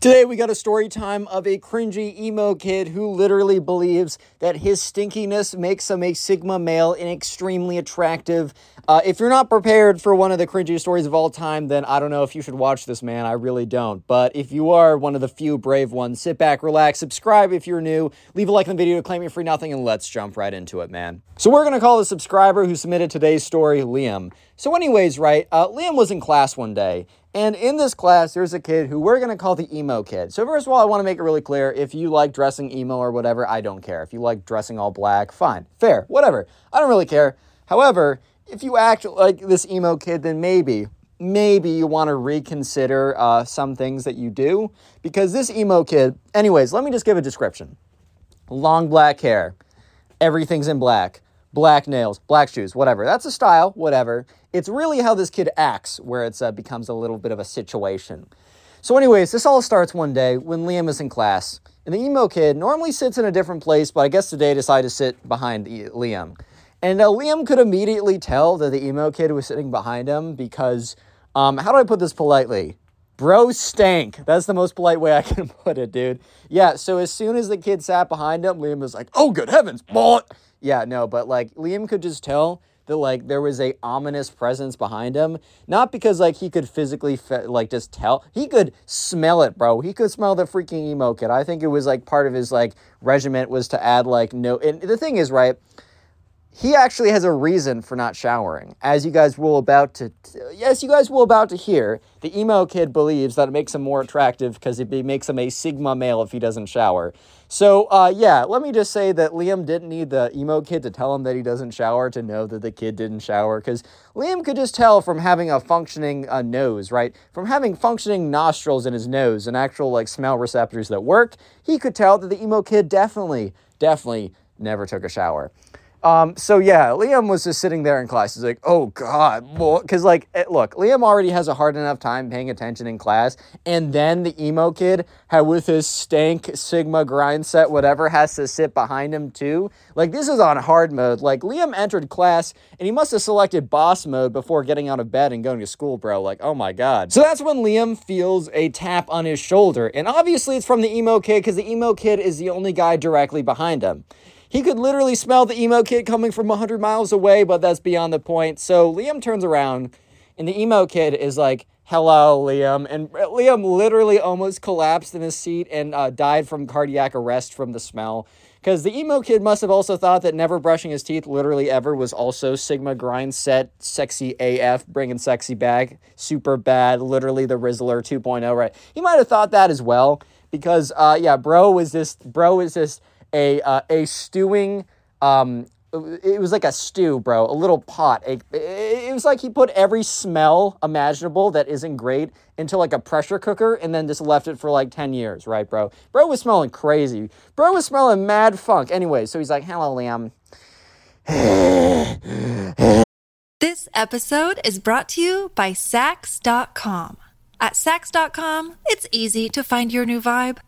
Today we got a story time of a cringy emo kid who literally believes that his stinkiness makes him a sigma male and extremely attractive. Uh, if you're not prepared for one of the cringiest stories of all time, then I don't know if you should watch this, man. I really don't. But if you are one of the few brave ones, sit back, relax, subscribe if you're new, leave a like on the video to claim your free nothing, and let's jump right into it, man. So we're gonna call the subscriber who submitted today's story Liam. So, anyways, right, uh, Liam was in class one day, and in this class, there's a kid who we're going to call the emo kid. So, first of all, I want to make it really clear if you like dressing emo or whatever, I don't care. If you like dressing all black, fine, fair, whatever. I don't really care. However, if you act like this emo kid, then maybe, maybe you want to reconsider uh, some things that you do. Because this emo kid, anyways, let me just give a description long black hair, everything's in black black nails, black shoes, whatever. That's a style, whatever. It's really how this kid acts where it uh, becomes a little bit of a situation. So, anyways, this all starts one day when Liam is in class. And the emo kid normally sits in a different place, but I guess today decided to sit behind Liam. And uh, Liam could immediately tell that the emo kid was sitting behind him because, um, how do I put this politely? Bro stank. That's the most polite way I can put it, dude. Yeah, so as soon as the kid sat behind him, Liam was like, oh, good heavens, what? Yeah, no, but like Liam could just tell that like there was a ominous presence behind him. Not because like he could physically fe- like just tell he could smell it bro. He could smell the freaking emo kid. I think it was like part of his like regiment was to add like no and the thing is right he actually has a reason for not showering. As you guys will about to, yes, you guys will about to hear, the emo kid believes that it makes him more attractive because it makes him a sigma male if he doesn't shower. So, uh, yeah, let me just say that Liam didn't need the emo kid to tell him that he doesn't shower to know that the kid didn't shower because Liam could just tell from having a functioning uh, nose, right? From having functioning nostrils in his nose and actual like smell receptors that work, he could tell that the emo kid definitely, definitely never took a shower. Um, so yeah, Liam was just sitting there in class. He's like, "Oh God," because like, eh, look, Liam already has a hard enough time paying attention in class, and then the emo kid, had with his stank Sigma grind set, whatever, has to sit behind him too. Like this is on hard mode. Like Liam entered class, and he must have selected boss mode before getting out of bed and going to school, bro. Like, oh my God. So that's when Liam feels a tap on his shoulder, and obviously it's from the emo kid because the emo kid is the only guy directly behind him. He could literally smell the emo kid coming from 100 miles away, but that's beyond the point. So Liam turns around, and the emo kid is like, Hello, Liam. And Liam literally almost collapsed in his seat and uh, died from cardiac arrest from the smell. Because the emo kid must have also thought that never brushing his teeth literally ever was also Sigma grind set, sexy AF, bringing sexy back, super bad, literally the Rizzler 2.0, right? He might have thought that as well. Because, uh, yeah, bro was just, bro is just a uh, a stewing um it was like a stew, bro, a little pot. It, it was like he put every smell imaginable that isn't great into like a pressure cooker and then just left it for like 10 years, right, bro? Bro was smelling crazy. Bro was smelling mad funk. Anyway, so he's like, hello, Liam. this episode is brought to you by Saks.com. At Saks.com, it's easy to find your new vibe.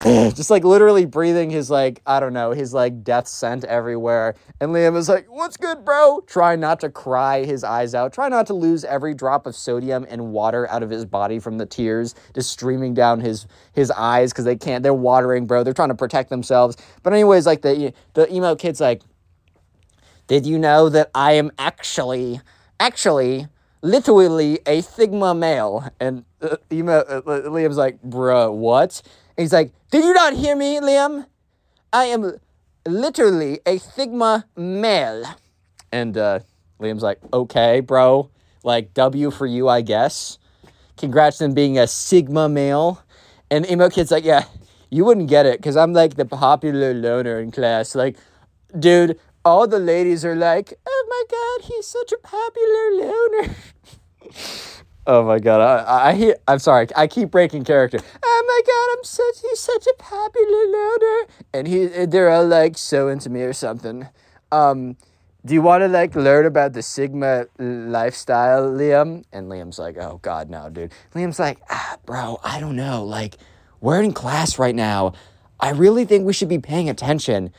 just like literally breathing his like I don't know his like death scent everywhere. And Liam is like, "What's good, bro?" Try not to cry his eyes out. Try not to lose every drop of sodium and water out of his body from the tears just streaming down his his eyes because they can't. They're watering, bro. They're trying to protect themselves. But anyways, like the the emo kid's like, "Did you know that I am actually actually?" Literally a Sigma male, and uh, emo, uh, Liam's like, "Bruh, what?" He's like, Did you not hear me, Liam? I am literally a Sigma male. And uh, Liam's like, Okay, bro. Like, W for you, I guess. congrats on being a Sigma male. And emo kid's like, yeah, you wouldn't get it because I'm like the popular loner in class. Like, dude, all the ladies are like, oh my god, he's such a popular loner. oh my god, I, I, I I'm sorry, I keep breaking character. Oh my god, I'm such he's such a popular loner, and he they're all like so into me or something. Um, do you want to like learn about the Sigma lifestyle, Liam? And Liam's like, oh God, no, dude. Liam's like, ah, bro, I don't know. Like, we're in class right now. I really think we should be paying attention.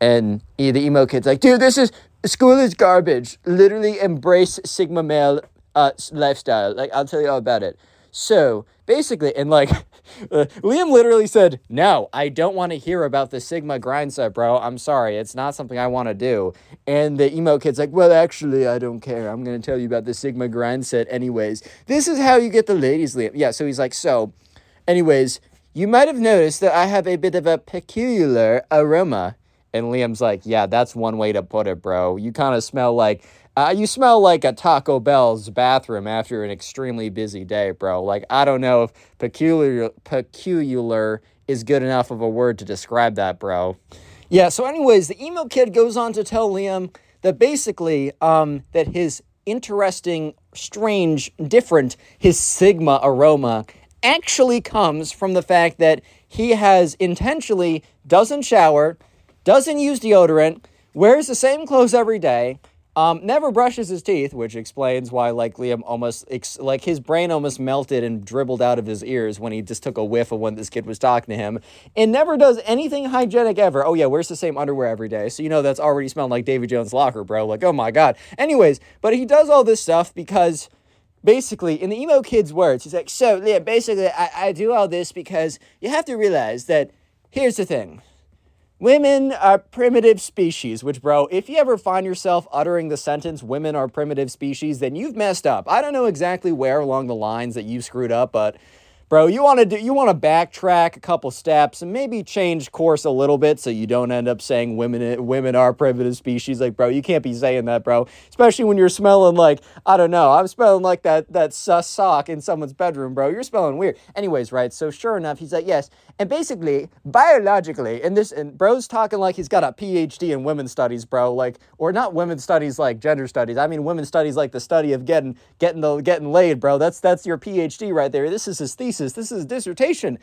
And the emo kid's like, dude, this is school is garbage. Literally embrace Sigma male uh, lifestyle. Like, I'll tell you all about it. So basically, and like uh, Liam literally said, No, I don't want to hear about the Sigma grind set, bro. I'm sorry. It's not something I want to do. And the emo kid's like, Well, actually, I don't care. I'm going to tell you about the Sigma grind set, anyways. This is how you get the ladies, Liam. Yeah, so he's like, So, anyways, you might have noticed that I have a bit of a peculiar aroma. And Liam's like, Yeah, that's one way to put it, bro. You kind of smell like uh, you smell like a Taco Bell's bathroom after an extremely busy day, bro. Like, I don't know if peculiar, peculiar is good enough of a word to describe that, bro. Yeah, so anyways, the emo kid goes on to tell Liam that basically, um, that his interesting, strange, different, his Sigma aroma actually comes from the fact that he has intentionally doesn't shower, doesn't use deodorant, wears the same clothes every day, um, never brushes his teeth, which explains why like Liam almost ex- like his brain almost melted and dribbled out of his ears when he just took a whiff of when this kid was talking to him. And never does anything hygienic ever. Oh yeah, wears the same underwear every day, so you know that's already smelling like Davy Jones' locker, bro. Like oh my god. Anyways, but he does all this stuff because basically, in the emo kid's words, he's like, so yeah, basically, I, I do all this because you have to realize that here's the thing. Women are primitive species, which, bro, if you ever find yourself uttering the sentence, women are primitive species, then you've messed up. I don't know exactly where along the lines that you screwed up, but bro you want to do you want to backtrack a couple steps and maybe change course a little bit so you don't end up saying women women are primitive species. Like bro you can't be saying that bro. Especially when you're smelling like i don't know i'm smelling like that that sus sock in someone's bedroom bro. You're smelling weird. Anyways right so sure enough he's like yes. And basically biologically and this and bro's talking like he's got a phd in women's studies bro. Like or not women's studies like gender studies. I mean women's studies like the study of getting getting the getting laid bro. That's that's your phd right there. This is his thesis thesis. This is a dissertation.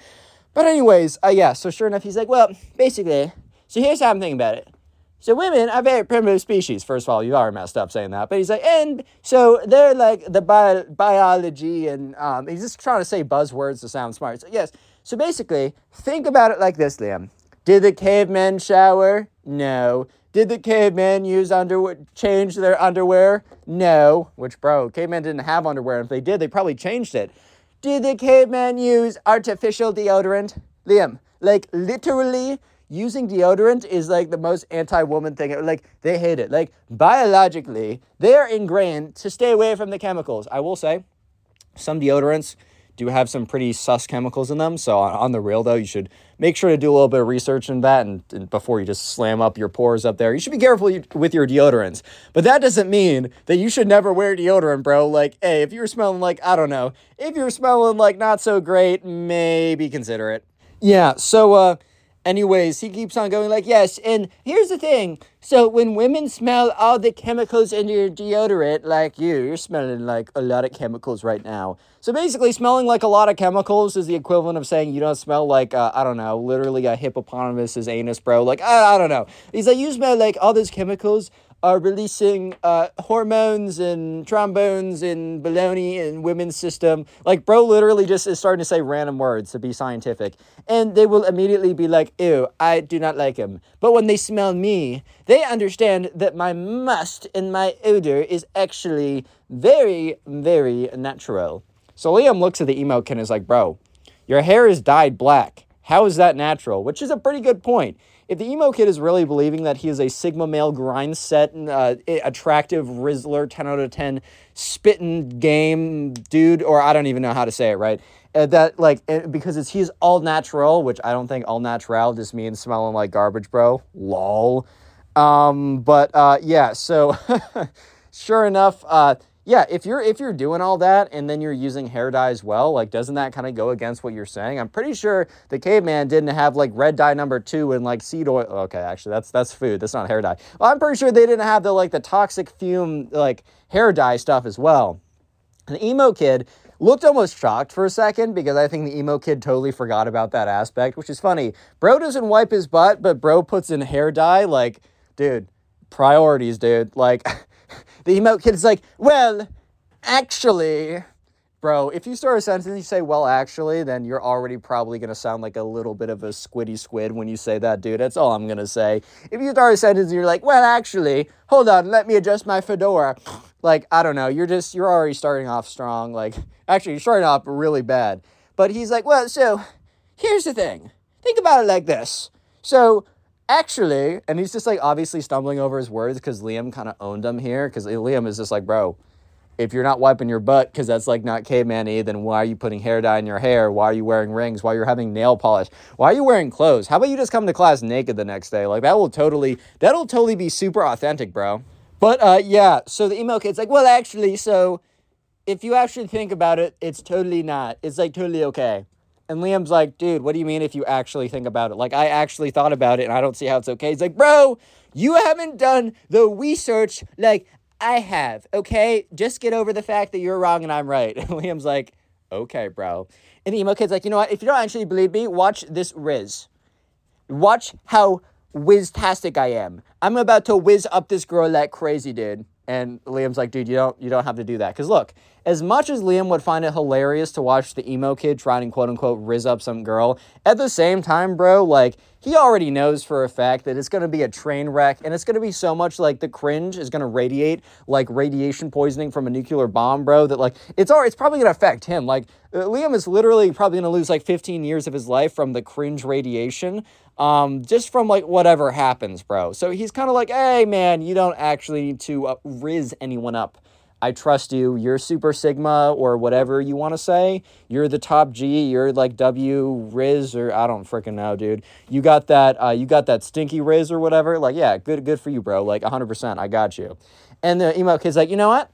But anyways, uh, yeah, so sure enough, he's like, well, basically, so here's how I'm thinking about it. So women are very primitive species. First of all, you are messed up saying that. But he's like, and so they're like the bio- biology, and um, he's just trying to say buzzwords to sound smart. So yes, so basically, think about it like this, Liam. Did the cavemen shower? No. Did the cavemen use underwear, change their underwear? No. Which, bro, cavemen didn't have underwear. If they did, they probably changed it. Did the caveman use artificial deodorant? Liam, like literally using deodorant is like the most anti-woman thing. Like they hate it. Like biologically, they are ingrained to stay away from the chemicals. I will say, some deodorants do have some pretty sus chemicals in them. So on, the real though, you should make sure to do a little bit of research in that and, and, before you just slam up your pores up there. You should be careful with your deodorants. But that doesn't mean that you should never wear deodorant, bro. Like, hey, if you're smelling like I don't know, if you're smelling like not so great, maybe consider it. Yeah, so uh Anyways, he keeps on going like, yes, and here's the thing. So when women smell all the chemicals in your deodorant, like you, you're smelling like a lot of chemicals right now. So basically, smelling like a lot of chemicals is the equivalent of saying you don't smell like, uh, I don't know, literally a hippopotamus's anus, bro. Like, I, I don't know. He's like, you smell like all those chemicals are releasing uh, hormones and trombones and baloney in women's system. Like, bro literally just is starting to say random words to be scientific. And they will immediately be like, ew, I do not like him. But when they smell me, they understand that my must and my odor is actually very, very natural. So Liam looks at the emo kid and is like, bro, your hair is dyed black. How is that natural? Which is a pretty good point if the emo kid is really believing that he is a Sigma male grind set, uh, attractive Rizzler 10 out of 10 spitting game dude, or I don't even know how to say it right. Uh, that like uh, because it's he's all natural, which I don't think all natural just means smelling like garbage, bro. Lol. Um, but uh, yeah, so sure enough, uh, yeah, if you're if you're doing all that and then you're using hair dye as well, like doesn't that kind of go against what you're saying? I'm pretty sure the caveman didn't have like red dye number two and like seed oil. Okay, actually that's that's food. That's not hair dye. Well, I'm pretty sure they didn't have the like the toxic fume like hair dye stuff as well. The emo kid looked almost shocked for a second because I think the emo kid totally forgot about that aspect, which is funny. Bro doesn't wipe his butt, but bro puts in hair dye. Like, dude, priorities, dude. Like. the emo kid's like, well, actually, bro, if you start a sentence and you say, well, actually, then you're already probably going to sound like a little bit of a squiddy squid when you say that, dude. That's all I'm going to say. If you start a sentence and you're like, well, actually, hold on, let me adjust my fedora. Like, I don't know, you're just, you're already starting off strong. Like, actually, you're starting off really bad. But he's like, well, so here's the thing. Think about it like this. So, actually, and he's just like obviously stumbling over his words because Liam kind of owned him here. Because Liam is just like, bro, if you're not wiping your butt because that's like not caveman y, then why are you putting hair dye in your hair? Why are you wearing rings? Why are you having nail polish? Why are you wearing clothes? How about you just come to class naked the next day? Like that will totally that'll totally be super authentic, bro. But uh, yeah, so the emo kid's like, well, actually, so if you actually think about it, it's totally not. It's like totally okay. And Liam's like, dude, what do you mean if you actually think about it? Like, I actually thought about it and I don't see how it's okay. He's like, bro, you haven't done the research like I have, okay? Just get over the fact that you're wrong and I'm right. And Liam's like, okay, bro. And the emo kid's like, you know what? If you don't actually believe me, watch this Rizz. Watch how whiz-tastic I am. I'm about to whiz up this girl like crazy, dude. And Liam's like, dude, you don't you don't have to do that. Cause look, as much as Liam would find it hilarious to watch the emo kid trying to quote unquote rizz up some girl, at the same time, bro, like he already knows for a fact that it's gonna be a train wreck and it's gonna be so much like the cringe is gonna radiate like radiation poisoning from a nuclear bomb, bro, that like it's already it's probably gonna affect him. Like uh, Liam is literally probably gonna lose like 15 years of his life from the cringe radiation um, just from like whatever happens, bro. So he's kind of like, hey, man, you don't actually need to uh, rizz anyone up. I trust you. You're Super Sigma or whatever you want to say. You're the top G. You're like W Rizz or I don't freaking know, dude. You got that. Uh, you got that stinky Rizz or whatever. Like, yeah, good, good for you, bro. Like, 100%. I got you. And the emo kid's like, you know what?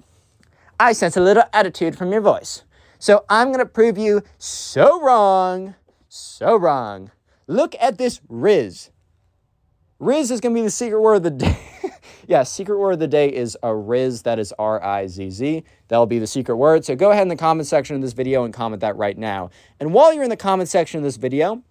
I sense a little attitude from your voice. So I'm gonna prove you so wrong, so wrong. Look at this Rizz. Rizz is gonna be the secret word of the day. Yeah, secret word of the day is a Rizz. That is R I Z Z. That'll be the secret word. So go ahead in the comment section of this video and comment that right now. And while you're in the comment section of this video,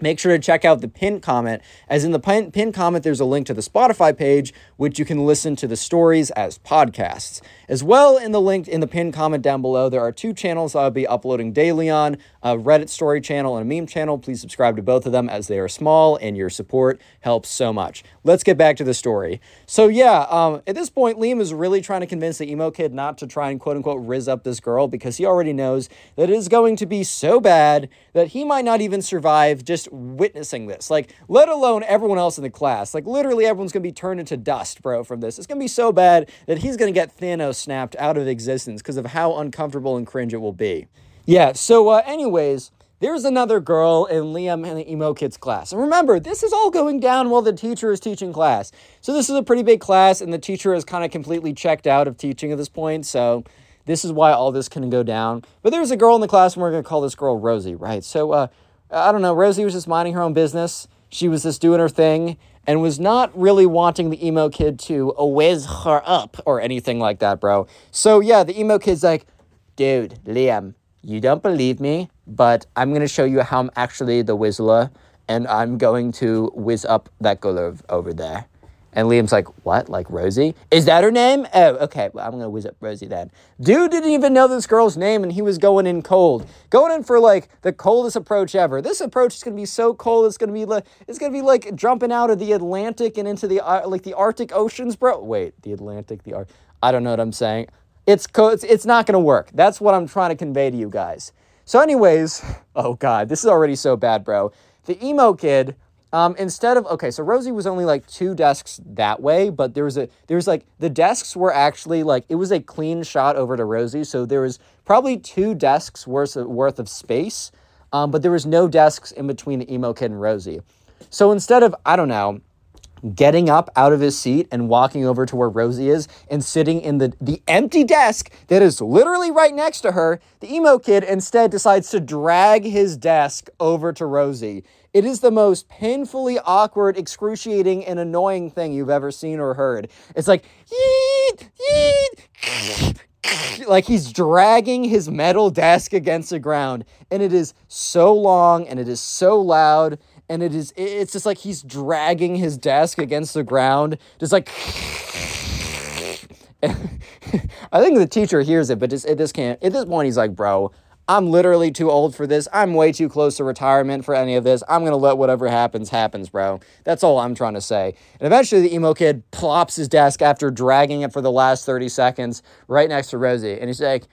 Make sure to check out the pinned comment. As in the pin- pinned comment, there's a link to the Spotify page, which you can listen to the stories as podcasts. As well, in the link in the pinned comment down below, there are two channels I'll be uploading daily on a Reddit story channel and a meme channel. Please subscribe to both of them as they are small and your support helps so much. Let's get back to the story. So, yeah, um, at this point, Liam is really trying to convince the emo kid not to try and quote unquote rizz up this girl because he already knows that it is going to be so bad that he might not even survive just witnessing this. Like, let alone everyone else in the class. Like, literally, everyone's gonna be turned into dust, bro, from this. It's gonna be so bad that he's gonna get Thanos snapped out of existence because of how uncomfortable and cringe it will be. Yeah, so, uh, anyways, there's another girl in Liam and the emo kids class. And remember, this is all going down while the teacher is teaching class. So this is a pretty big class, and the teacher is kind of completely checked out of teaching at this point. So this is why all this can go down. But there's a girl in the class, and we're going to call this girl Rosie, right? So uh, I don't know. Rosie was just minding her own business. She was just doing her thing and was not really wanting the emo kid to whiz her up or anything like that, bro. So yeah, the emo kid's like, dude, Liam, you don't believe me, but I'm to show you how I'm actually the Whistler, and I'm going to whiz up that girl over there. And Liam's like, what? Like Rosie? Is that her name? Oh, okay. Well, I'm going to whiz up Rosie then. Dude didn't even know this girl's name and he was going in cold. Going in for like the coldest approach ever. This approach is going to be so cold. It's going to be like, it's going to be like jumping out of the Atlantic and into the, uh, like the Arctic Oceans, bro. Wait, the Atlantic, the Arctic. I don't know what I'm saying. It's, co- it's, it's not going to work. That's what I'm trying to convey to you guys. So anyways, oh God, this is already so bad, bro. The emo kid um, instead of okay, so Rosie was only like two desks that way, but there was a there was like the desks were actually like it was a clean shot over to Rosie, so there was probably two desks worth of, worth of space, um, but there was no desks in between the emo kid and Rosie. So instead of I don't know, getting up out of his seat and walking over to where Rosie is and sitting in the, the empty desk that is literally right next to her. The emo kid instead decides to drag his desk over to Rosie. It is the most painfully awkward, excruciating, and annoying thing you've ever seen or heard. It's like, yeet, yeet, like he's dragging his metal desk against the ground and it is so long and it is so loud and it is it's just like he's dragging his desk against the ground just like I think the teacher hears it but just it just can't at this point he's like bro I'm literally too old for this. I'm way too close to retirement for any of this. I'm going to let whatever happens, happens, bro. That's all I'm trying to say. And eventually, the emo kid plops his desk after dragging it for the last 30 seconds right next to Rosie. And he's like,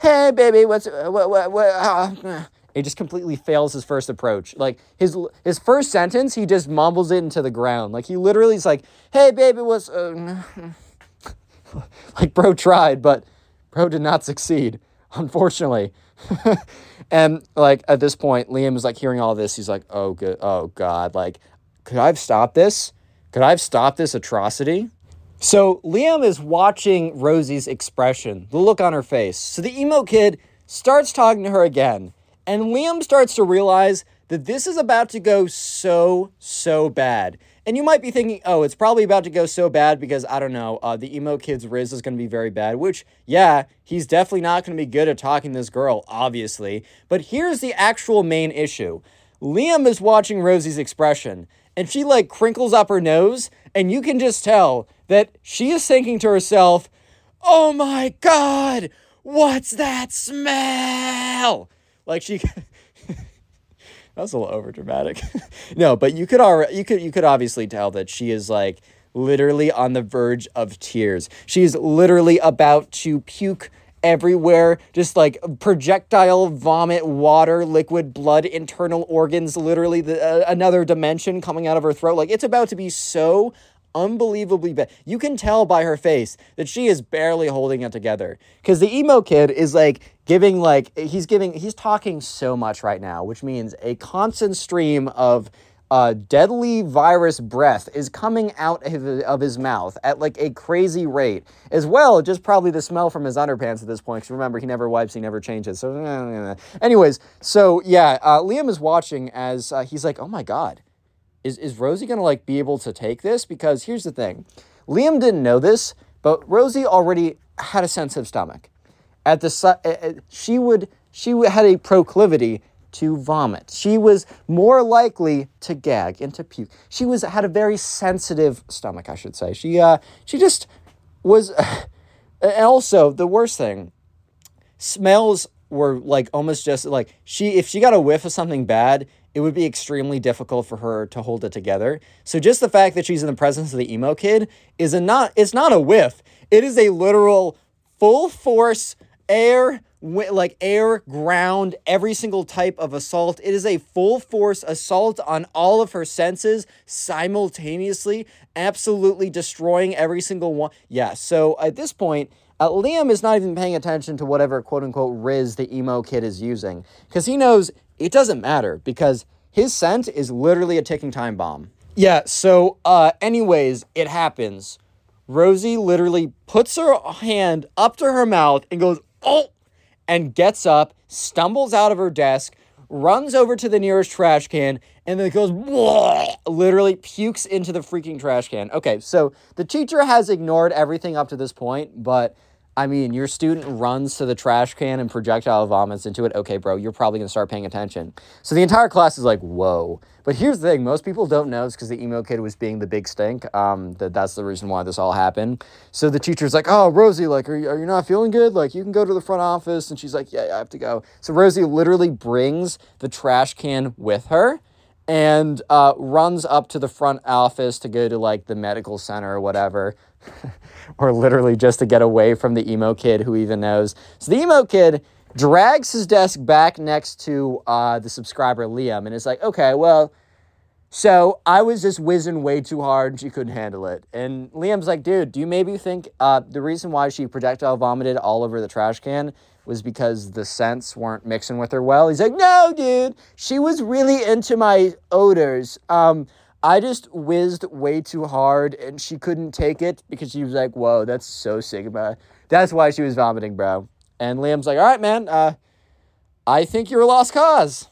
hey, baby, what's, what, what, what, uh, he just completely fails his first approach. Like his his first sentence, he just mumbles it into the ground. Like he literally is like, "Hey, baby, what's?" Uh, like bro tried, but bro did not succeed, unfortunately. and like at this point, Liam is like hearing all this. He's like, "Oh good, oh god, like could I have stopped this? Could I have stopped this atrocity?" So Liam is watching Rosie's expression, the look on her face. So the emo kid starts talking to her again, and Liam starts to realize that this is about to go so so bad. And you might be thinking, oh, it's probably about to go so bad because, I don't know, uh, the emo kid's Rizz is going to be very bad, which, yeah, he's definitely not going to be good at talking to this girl, obviously. But here's the actual main issue Liam is watching Rosie's expression, and she, like, crinkles up her nose, and you can just tell that she is thinking to herself, oh my God, what's that smell? Like, she. That's a little over dramatic. no, but you could already you could you could obviously tell that she is like literally on the verge of tears. She's literally about to puke everywhere, just like projectile vomit, water, liquid, blood, internal organs, literally the, uh, another dimension coming out of her throat. Like it's about to be so unbelievably bad. You can tell by her face that she is barely holding it together. Because the emo kid is like giving, like, he's giving, he's talking so much right now, which means a constant stream of uh, deadly virus breath is coming out of, of his mouth at like a crazy rate. As well, just probably the smell from his underpants at this point. Because remember, he never wipes, he never changes. So, anyways, so yeah, uh, Liam is watching as uh, he's like, oh my God is is Rosie gonna like be able to take this? Because here's the thing, Liam didn't know this, but Rosie already had a sensitive stomach. At the she would she had a proclivity to vomit. She was more likely to gag and to puke. She was had a very sensitive stomach, I should say. She uh she just was and also the worst thing smells were like almost just like she if she got a whiff of something bad it would be extremely difficult for her to hold it together. So just the fact that she's in the presence of the emo kid is a not it's not a whiff. It is a literal full force air like air ground every single type of assault it is a full force assault on all of her senses simultaneously absolutely destroying every single one yeah so at this point uh, Liam is not even paying attention to whatever quote unquote Rizz the emo kid is using because he knows it doesn't matter because his scent is literally a ticking time bomb. Yeah, so uh anyways, it happens. Rosie literally puts her hand up to her mouth and goes, "Oh!" and gets up, stumbles out of her desk, runs over to the nearest trash can, and then goes, literally pukes into the freaking trash can. Okay, so the teacher has ignored everything up to this point, but I mean, your student runs to the trash can and projectile vomits into it. Okay, bro, you're probably gonna start paying attention. So the entire class is like, whoa. But here's the thing: most people don't know it's because the emo kid was being the big stink. Um, that that's the reason why this all happened. So the teacher's like, oh, Rosie, like, are you, are you not feeling good? Like, you can go to the front office. And she's like, yeah, I have to go. So Rosie literally brings the trash can with her and uh, runs up to the front office to go to like the medical center or whatever. or literally just to get away from the emo kid who even knows. So the emo kid drags his desk back next to uh, the subscriber Liam and is like, okay, well, so I was just whizzing way too hard and she couldn't handle it. And Liam's like, dude, do you maybe think uh, the reason why she projectile vomited all over the trash can was because the scents weren't mixing with her well? He's like, no, dude, she was really into my odors. Um, I just whizzed way too hard and she couldn't take it because she was like, whoa, that's so Sigma. That's why she was vomiting, bro. And Liam's like, all right, man, uh, I think you're a lost cause.